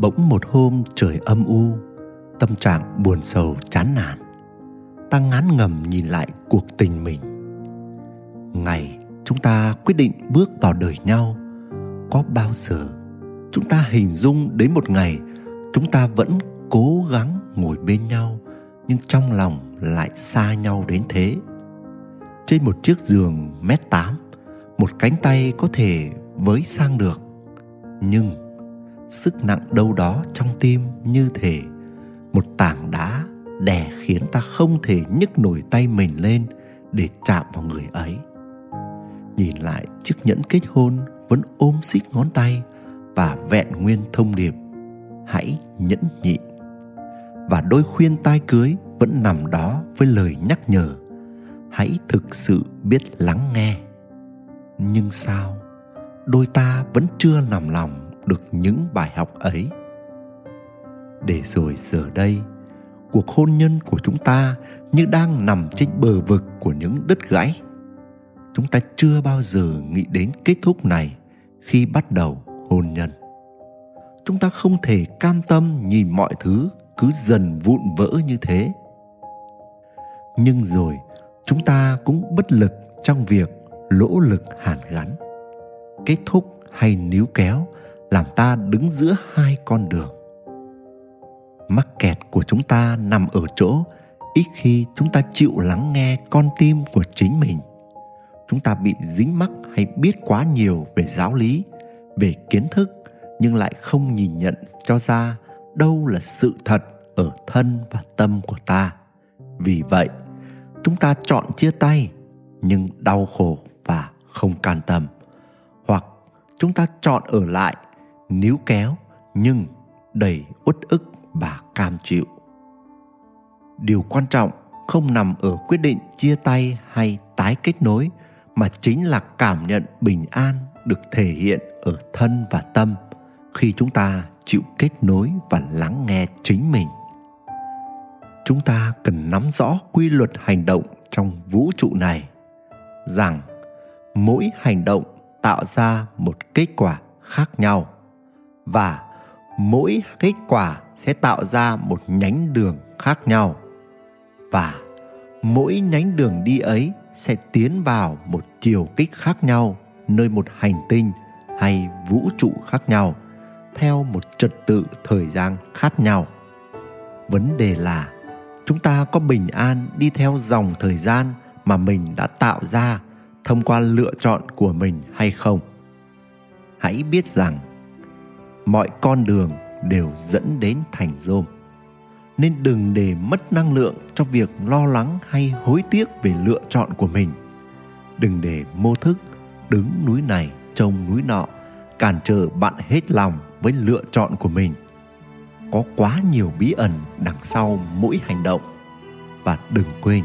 bỗng một hôm trời âm u, tâm trạng buồn sầu chán nản. Ta ngán ngầm nhìn lại cuộc tình mình. Ngày, chúng ta quyết định bước vào đời nhau. Có bao giờ chúng ta hình dung đến một ngày chúng ta vẫn cố gắng ngồi bên nhau, nhưng trong lòng lại xa nhau đến thế? Trên một chiếc giường mét tám, một cánh tay có thể với sang được, nhưng sức nặng đâu đó trong tim như thể một tảng đá đè khiến ta không thể nhấc nổi tay mình lên để chạm vào người ấy. Nhìn lại, chiếc nhẫn kết hôn vẫn ôm xích ngón tay và vẹn nguyên thông điệp, hãy nhẫn nhịn và đôi khuyên tai cưới vẫn nằm đó với lời nhắc nhở, hãy thực sự biết lắng nghe. Nhưng sao? Đôi ta vẫn chưa nằm lòng được những bài học ấy. Để rồi giờ đây, cuộc hôn nhân của chúng ta như đang nằm trên bờ vực của những đứt gãy. Chúng ta chưa bao giờ nghĩ đến kết thúc này khi bắt đầu hôn nhân. Chúng ta không thể cam tâm nhìn mọi thứ cứ dần vụn vỡ như thế. Nhưng rồi, chúng ta cũng bất lực trong việc lỗ lực hàn gắn. Kết thúc hay níu kéo làm ta đứng giữa hai con đường. Mắc kẹt của chúng ta nằm ở chỗ, ít khi chúng ta chịu lắng nghe con tim của chính mình. Chúng ta bị dính mắc hay biết quá nhiều về giáo lý, về kiến thức, nhưng lại không nhìn nhận cho ra đâu là sự thật ở thân và tâm của ta. Vì vậy, chúng ta chọn chia tay, nhưng đau khổ và không can tâm. Hoặc chúng ta chọn ở lại níu kéo nhưng đầy uất ức và cam chịu. Điều quan trọng không nằm ở quyết định chia tay hay tái kết nối, mà chính là cảm nhận bình an được thể hiện ở thân và tâm khi chúng ta chịu kết nối và lắng nghe chính mình. Chúng ta cần nắm rõ quy luật hành động trong vũ trụ này, rằng mỗi hành động tạo ra một kết quả khác nhau và mỗi kết quả sẽ tạo ra một nhánh đường khác nhau. Và mỗi nhánh đường đi ấy sẽ tiến vào một chiều kích khác nhau, nơi một hành tinh hay vũ trụ khác nhau, theo một trật tự thời gian khác nhau. Vấn đề là chúng ta có bình an đi theo dòng thời gian mà mình đã tạo ra thông qua lựa chọn của mình hay không? Hãy biết rằng mọi con đường đều dẫn đến thành rôm. Nên đừng để mất năng lượng cho việc lo lắng hay hối tiếc về lựa chọn của mình. Đừng để mô thức đứng núi này trông núi nọ, cản trở bạn hết lòng với lựa chọn của mình. Có quá nhiều bí ẩn đằng sau mỗi hành động. Và đừng quên,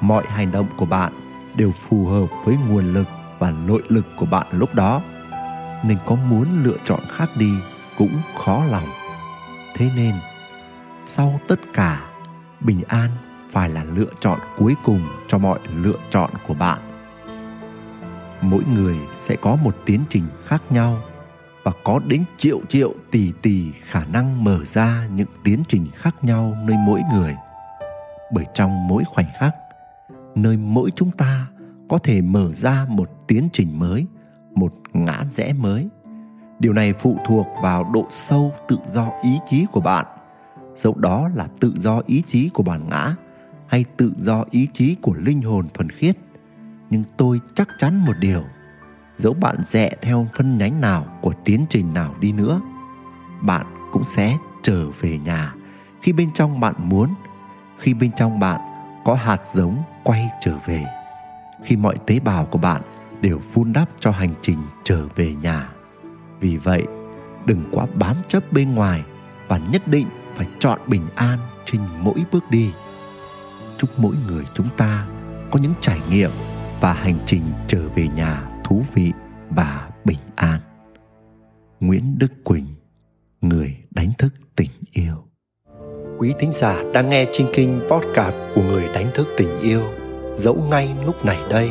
mọi hành động của bạn đều phù hợp với nguồn lực và nội lực của bạn lúc đó nên có muốn lựa chọn khác đi cũng khó lòng. Thế nên, sau tất cả, bình an phải là lựa chọn cuối cùng cho mọi lựa chọn của bạn. Mỗi người sẽ có một tiến trình khác nhau và có đến triệu triệu tỷ tỷ khả năng mở ra những tiến trình khác nhau nơi mỗi người. Bởi trong mỗi khoảnh khắc, nơi mỗi chúng ta có thể mở ra một tiến trình mới một ngã rẽ mới. Điều này phụ thuộc vào độ sâu tự do ý chí của bạn. Dẫu đó là tự do ý chí của bản ngã hay tự do ý chí của linh hồn thuần khiết, nhưng tôi chắc chắn một điều, dẫu bạn rẽ theo phân nhánh nào của tiến trình nào đi nữa, bạn cũng sẽ trở về nhà khi bên trong bạn muốn, khi bên trong bạn có hạt giống quay trở về. Khi mọi tế bào của bạn đều vun đắp cho hành trình trở về nhà. Vì vậy, đừng quá bám chấp bên ngoài và nhất định phải chọn bình an trên mỗi bước đi. Chúc mỗi người chúng ta có những trải nghiệm và hành trình trở về nhà thú vị và bình an. Nguyễn đức quỳnh, người đánh thức tình yêu. Quý thính giả đang nghe trinh kinh podcast của người đánh thức tình yêu, dẫu ngay lúc này đây